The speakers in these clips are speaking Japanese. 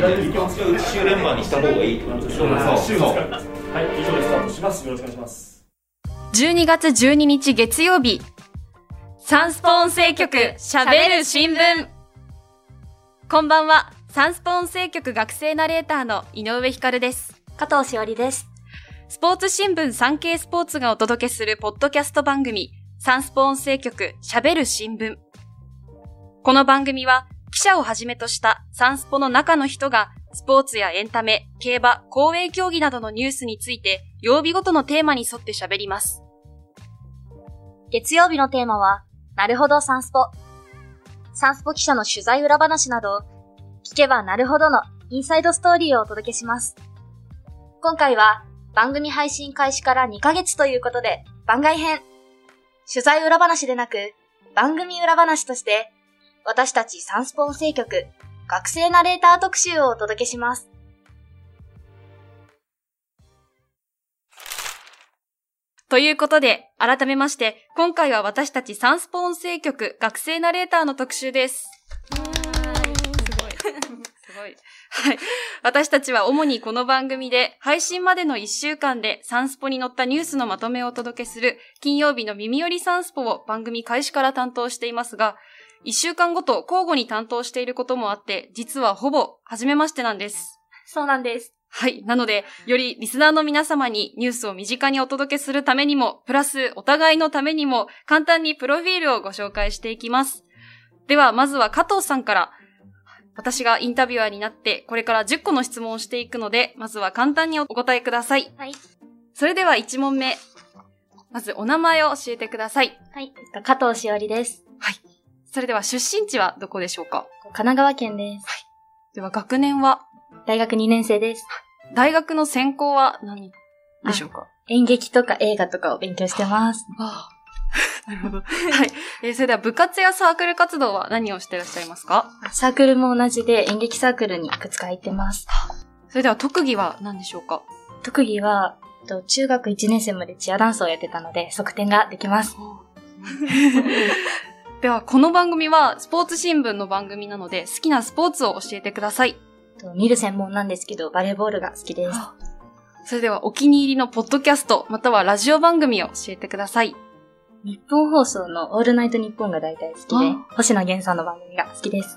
週連番にした方がいいってことでしょそうそうそうはい、以上でスタートします。よろしくお願いします。12月12日月曜日、サンスポ音声局喋る新聞。こんばんは、サンスポ音声局学生ナレーターの井上光です。加藤しおりです。スポーツ新聞産経スポーツがお届けするポッドキャスト番組、サンスポ音声局喋る新聞。この番組は、記者をはじめとしたサンスポの中の人が、スポーツやエンタメ、競馬、公営競技などのニュースについて、曜日ごとのテーマに沿って喋ります。月曜日のテーマは、なるほどサンスポ。サンスポ記者の取材裏話など、聞けばなるほどのインサイドストーリーをお届けします。今回は、番組配信開始から2ヶ月ということで、番外編。取材裏話でなく、番組裏話として、私たちサンスポ音声局、学生ナレーター特集をお届けします。ということで、改めまして、今回は私たちサンスポ音声局学生ナレーターの特集です。すごい。すごい。はい。私たちは主にこの番組で配信までの1週間でサンスポに載ったニュースのまとめをお届けする金曜日の耳寄りサンスポを番組開始から担当していますが、1週間ごと交互に担当していることもあって、実はほぼ初めましてなんです。そうなんです。はい。なので、よりリスナーの皆様にニュースを身近にお届けするためにも、プラスお互いのためにも、簡単にプロフィールをご紹介していきます。では、まずは加藤さんから、私がインタビュアーになって、これから10個の質問をしていくので、まずは簡単にお答えください。はい。それでは1問目。まず、お名前を教えてください。はい。加藤しおりです。それでは、出身地はどこでしょうか？神奈川県です。では、学年は？大学2年生です。大学の専攻は何でしょうか？演劇とか映画とかを勉強してます。ああ。なるほど。はい。えーそれでは部活やサークル活動は何をしていらっしゃいますか？サークルも同じで演劇サークルにいくつか入ってます。それでは特技は何でしょうか？特技は、えっと中学1年生までチアダンスをやってたので、側転ができます。では、この番組はスポーツ新聞の番組なので、好きなスポーツを教えてください。と見る専門なんですけど、バレーボールが好きです。それでは、お気に入りのポッドキャスト、またはラジオ番組を教えてください。日本放送のオールナイトニッポンが大体好きであ、星野源さんの番組が好きです。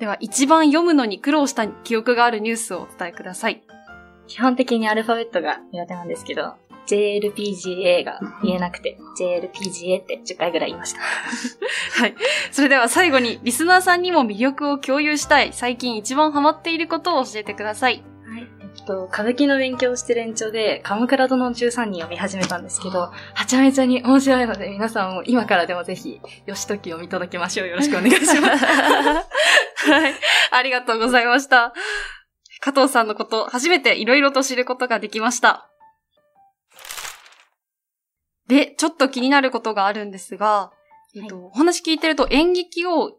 では、一番読むのに苦労した記憶があるニュースをお伝えください。基本的にアルファベットが苦手なんですけど、JLPGA が言えなくて、JLPGA って10回ぐらい言いました。はい。それでは最後に、リスナーさんにも魅力を共有したい、最近一番ハマっていることを教えてください。はい。えっと、歌舞伎の勉強をしてる延長で、カムクラ殿の13人を見始めたんですけど、はちゃめちゃに面白いので、皆さんも今からでもぜひ、義時を見届けましょう。よろしくお願いします。はい。ありがとうございました。加藤さんのこと、初めていろいろと知ることができました。で、ちょっと気になることがあるんですが、えっと、お話聞いてると演劇を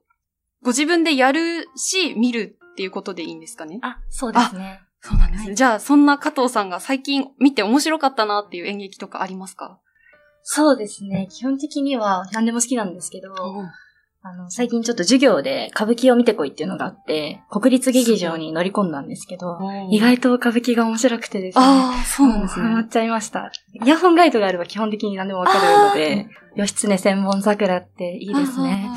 ご自分でやるし、見るっていうことでいいんですかね？あ、そうですね。そうなんですね。はいじゃあ、そんな加藤さんが最近見て面白かったなっていう演劇とかありますか？そうですね。基本的には何でも好きなんですけど、あの、最近ちょっと授業で歌舞伎を見てこいっていうのがあって、国立劇場に乗り込んだんですけど、意外と歌舞伎が面白くてですね。ああ、そうなんですね。ハマっちゃいました。イヤホンガイドがあれば基本的に何でもわかるので、義経千本桜っていいですね。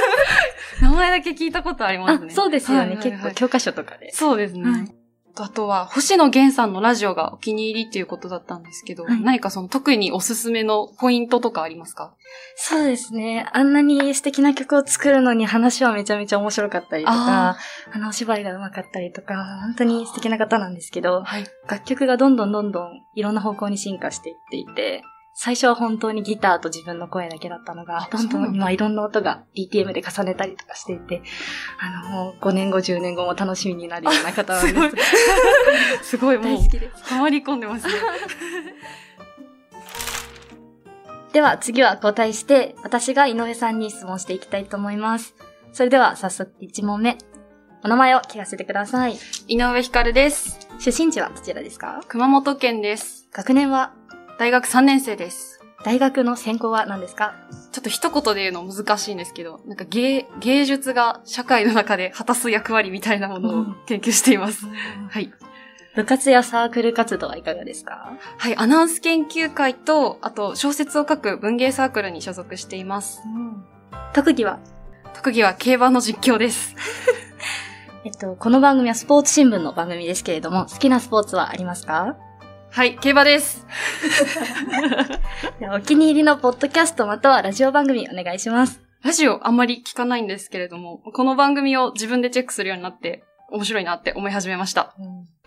名前だけ聞いたことありますね。あそうですよね。はいはいはい結構教科書とかで。そうですね。はいあとは、星野源さんのラジオがお気に入りっていうことだったんですけど、はい何かその特におすすめのポイントとかありますか？そうですね。あんなに素敵な曲を作るのに話はめちゃめちゃ面白かったりとか、ああのお芝居が上手かったりとか、本当に素敵な方なんですけど、はい。楽曲がどんどんどんどんいろんな方向に進化していっていて、最初は本当にギターと自分の声だけだったのが、どんどん今いろんな音が DTM で重ねたりとかしていて、あの、もう5年後、10年後も楽しみになるような方なんです。すごい、もう大、好きです。ハマり込んでますね。では次は交代して、私が井上さんに質問していきたいと思います。それでは早速1問目。お名前を聞かせてください。井上光です。出身地はどちらですか？熊本県です。学年は？大学3年生です。大学の専攻は何ですか？ちょっとと一言で言うの難しいんですけど、なんか芸、芸術が社会の中で果たす役割みたいなものを研究しています。はい。部活やサークル活動はいかがですか？はい、アナウンス研究会と、あと小説を書く文芸サークルに所属しています。特技は？特技は競馬の実況です。えっと、この番組はスポーツ新聞の番組ですけれども、好きなスポーツはありますか？はい、競馬です。お気に入りのポッドキャストまたはラジオ番組お願いします。ラジオあんまり聞かないんですけれども、この番組を自分でチェックするようになって、面白いなって思い始めました。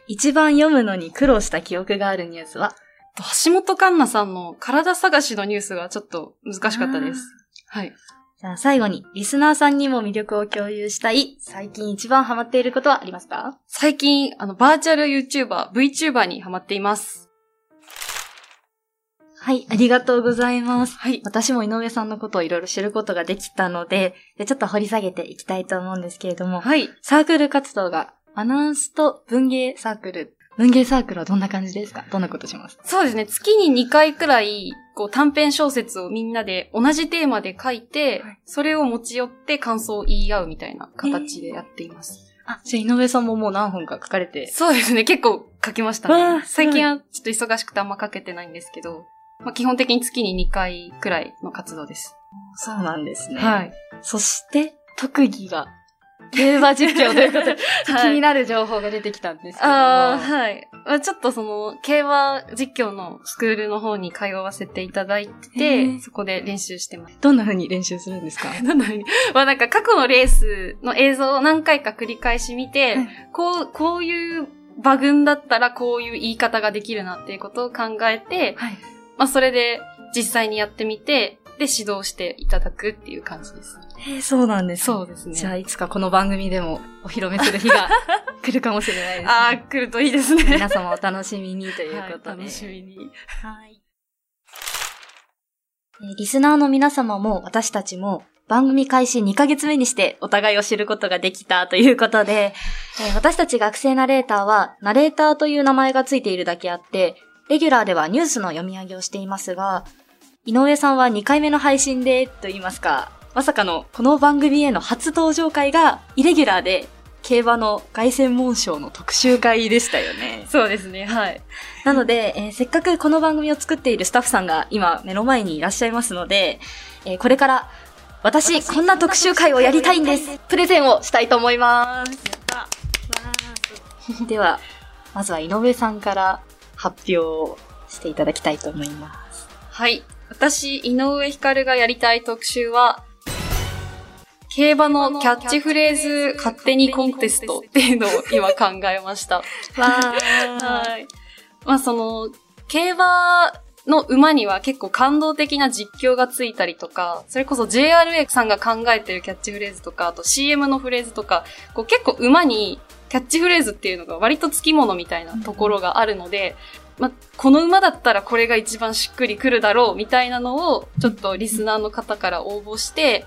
一番読むのに苦労した記憶があるニュースは？と橋本環奈さんの体探しのニュースがちょっと難しかったです。はい。じゃあ最後に、リスナーさんにも魅力を共有したい、最近一番ハマっていることはありますか？最近、あの、バーチャル YouTuber、VTuber にハマっています。はい、ありがとうございます。はい。私も井上さんのことをいろいろ知ることができたので、でちょっと掘り下げていきたいと思うんですけれども、はい。サークル活動がアナウンスと文芸サークル。文芸サークルはどんな感じですか？どんなことします？そうですね。月に2回くらい、こう短編小説をみんなで同じテーマで書いて、はいそれを持ち寄って感想を言い合うみたいな形でやっています。あ、じゃあ井上さんももう何本か書かれて。そうですね。結構書きましたね。最近はちょっと忙しくてあんま書けてないんですけど、まあ、基本的に月に2回くらいの活動です。そうなんですね。はい。そして、特技が、競馬実況ということで、はい気になる情報が出てきたんですけども。ああ、はい。まあちょっとその、競馬実況のスクールの方に通わせていただいへて、ーそこで練習してます。どんな風に練習するんですか？どんな風に？まあなんか過去のレースの映像を何回か繰り返し見て、はいこう、こういう馬群だったらこういう言い方ができるなっていうことを考えて、はい。まあそれで実際にやってみて、で指導していただくっていう感じです。えーそうなんですねそうですね。じゃあ、いつかこの番組でもお披露目する日が来るかもしれないです、ね。ああ、来るといいですね。皆様お楽しみにということで。はい楽しみに。はい。えーリスナーの皆様も私たちも番組開始2ヶ月目にしてお互いを知ることができたということで、えー私たち学生ナレーターはナレーターという名前がついているだけあって、レギュラーではニュースの読み上げをしていますが、井上さんは2回目の配信でと言いますか、まさかのこの番組への初登場会がイレギュラーで競馬の凱旋門賞の特集会でしたよね。そうですね、はい。なので、えーせっかくこの番組を作っているスタッフさんが今目の前にいらっしゃいますので、えーこれから私こんな特集会をやりたいんですプレゼンをしたいと思います。では、まずは井上さんから発表をしていただきたいと思います。はい。私、井上光がやりたい特集は、競馬のキャッチフレーズ勝手にコンテストっていうのを今考えました。はい。まあその、競馬の馬には結構感動的な実況がついたりとか、それこそ JRA さんが考えてるキャッチフレーズとか、あと CM のフレーズとか、こう結構馬にキャッチフレーズっていうのが割とつきものみたいなところがあるので、まあ、この馬だったらこれが一番しっくりくるだろうみたいなのを、ちょっとリスナーの方から応募して、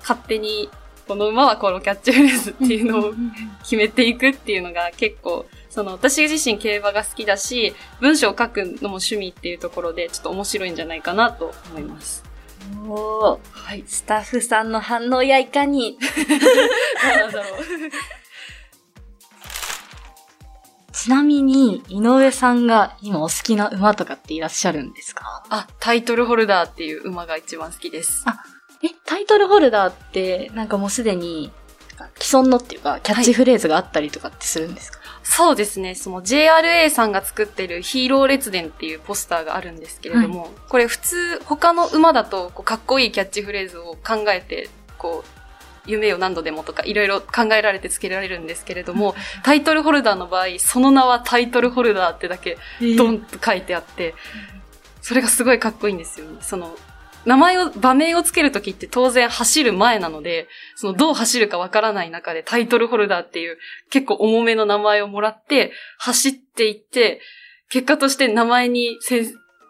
勝手にこの馬はこのキャッチフレーズっていうのを決めていくっていうのが結構、その私自身競馬が好きだし、文章を書くのも趣味っていうところでちょっと面白いんじゃないかなと思います。おーはい。スタッフさんの反応やいかに。なんだろう。ちなみに、井上さんが今お好きな馬とかっていらっしゃるんですか？あ、タイトルホルダーっていう馬が一番好きです。え、タイトルホルダーって、なんかもうすでに、既存のっていうか、キャッチフレーズがあったりとかってするんですか、そうですね。その JRA さんが作ってるヒーロー列伝っていうポスターがあるんですけれども、これ普通他の馬だとこうかっこいいキャッチフレーズを考えて、こう、夢を何度でもとかいろいろ考えられてつけられるんですけれども、タイトルホルダーの場合、その名はタイトルホルダーってだけドンと書いてあって、それがすごいかっこいいんですよね。その、名前を、場名をつけるときって当然走る前なので、そのどう走るかわからない中でタイトルホルダーっていう結構重めの名前をもらって、走っていって、結果として名前に成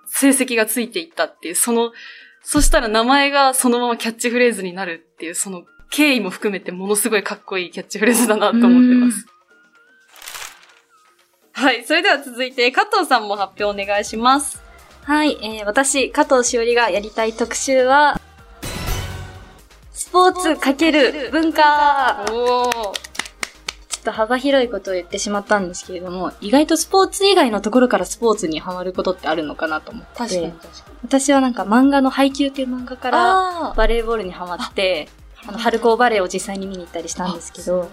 成績がついていったっていう、その、そしたら名前がそのままキャッチフレーズになるっていう、その経緯も含めてものすごいかっこいいキャッチフレーズだなと思ってます。はい。それでは続いて、加藤さんも発表お願いします。はい、えー、私、加藤しおりがやりたい特集は、ポーツかける文化おー。ちょっと幅広いことを言ってしまったんですけれども、意外とスポーツ以外のところからスポーツにハマることってあるのかなと思って。確かに確かに。私はなんか漫画の配給っていう漫画からあバレーボールにハマって、あの、春高バレーを実際に見に行ったりしたんですけど、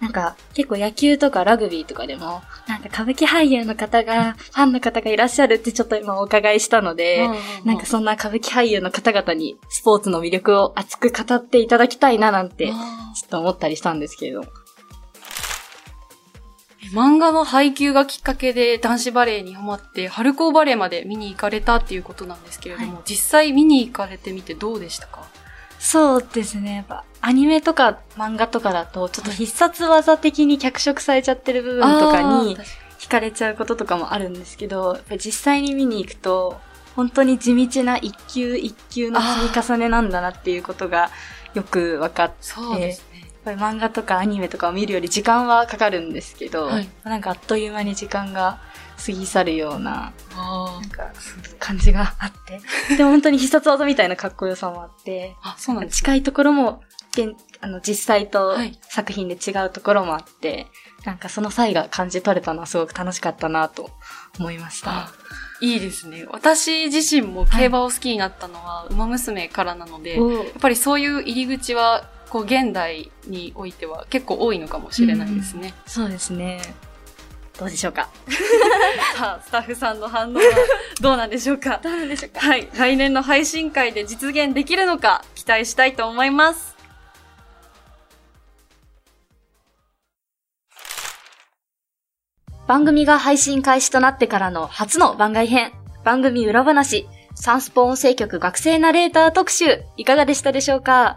なんか結構野球とかラグビーとかでも、なんか歌舞伎俳優の方が、ファンの方がいらっしゃるってちょっと今お伺いしたので、なんかそんな歌舞伎俳優の方々にスポーツの魅力を熱く語っていただきたいななんて、ちょっと思ったりしたんですけれど。も。漫画の配給がきっかけで男子バレーにハマって、春高バレーまで見に行かれたっていうことなんですけれども、実際見に行かれてみてどうでしたか？そうですね。やっぱ、アニメとか漫画とかだと、ちょっと必殺技的に脚色されちゃってる部分とかに、惹かれちゃうこととかもあるんですけど、実際に見に行くと、本当に地道な一球一球の積み重ねなんだなっていうことがよく分かって、そうですね。ぱり漫画とかアニメとかを見るより時間はかかるんですけど、はい。なんかあっという間に時間が過ぎ去るような、あなんか感じがあって、でも本当に必殺技みたいなかっこよさもあって、あ、そうなんです近いところも、現あの、実際とはい。作品で違うところもあって、なんかその際が感じ取れたのはすごく楽しかったなと思いました。あ。いいですね。私自身も競馬を好きになったのは、馬娘からなので、やっおぱりそういう入り口は、こう、現代においては結構多いのかもしれないですね。そうですね。どうでしょうか？さあ、スタッフさんの反応はどうなんでしょうか？どうなんでしょうか？はい。来年の配信会で実現できるのか、期待したいと思います。番組が配信開始となってからの初の番外編、番組裏話、サンスポ音声局学生ナレーター特集、いかがでしたでしょうか？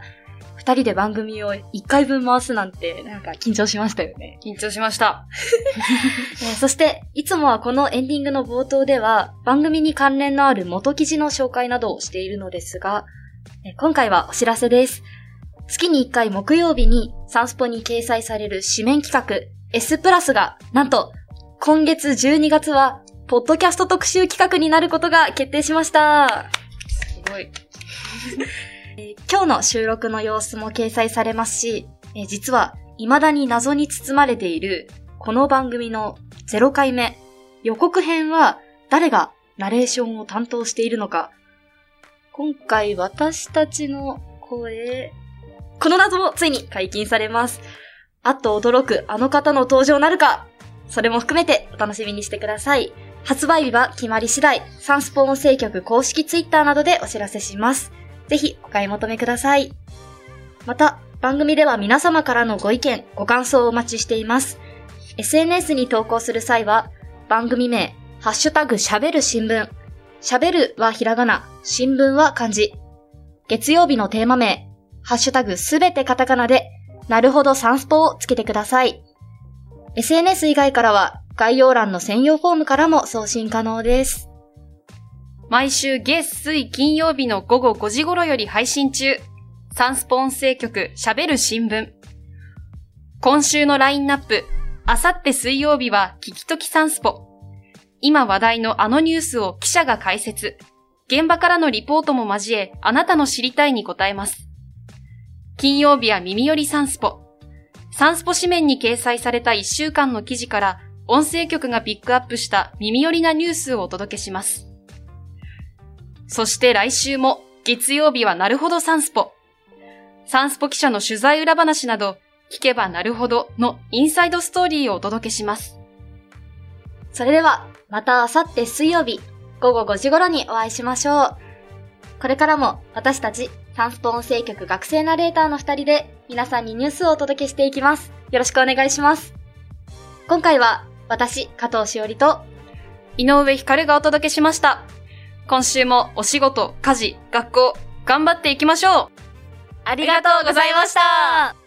二人で番組を一回分回すなんて、なんか緊張しましたよね。緊張しました。えーそして、いつもはこのエンディングの冒頭では、番組に関連のある元記事の紹介などをしているのですが、えー今回はお知らせです。月に1回木曜日にサンスポに掲載される紙面企画 S プラスが、なんと、今月12月は、ポッドキャスト特集企画になることが決定しました。すごい。今日の収録の様子も掲載されますし、え実は未だに謎に包まれているこの番組の0回目予告編は誰がナレーションを担当しているのか。今回私たちの声、この謎もついに解禁されます。あっと驚くあの方の登場なるかそれも含めてお楽しみにしてください。発売日は決まり次第、サンスポ音声局公式ツイッターなどでお知らせします。ぜひお買い求めください。また、番組では皆様からのご意見、ご感想をお待ちしています。SNS に投稿する際は、番組名、ハッシュタグ喋る新聞。喋るはひらがな、新聞は漢字。月曜日のテーマ名、ハッシュタグすべてカタカナで、なるほどサンスポをつけてください。SNS 以外からは、概要欄の専用フォームからも送信可能です。毎週月水金曜日の午後5時頃より配信中。サンスポ音声局喋る新聞。今週のラインナップ。あさって水曜日は聞きときサンスポ。今話題のあのニュースを記者が解説。現場からのリポートも交え、あなたの知りたいに答えます。金曜日は耳寄りサンスポ。サンスポ紙面に掲載された1週間の記事から、音声局がピックアップした耳寄りなニュースをお届けします。そして来週も月曜日はなるほどサンスポ。サンスポ記者の取材裏話など、聞けばなるほどのインサイドストーリーをお届けします。それでは、またあさって水曜日、午後5時頃にお会いしましょう。これからも私たち、サンスポ音声局学生ナレーターの二人で、皆さんにニュースをお届けしていきます。よろしくお願いします。今回は、私、加藤しおりと、井上光がお届けしました。今週もお仕事、家事、学校、頑張っていきましょう。ありがとうございました。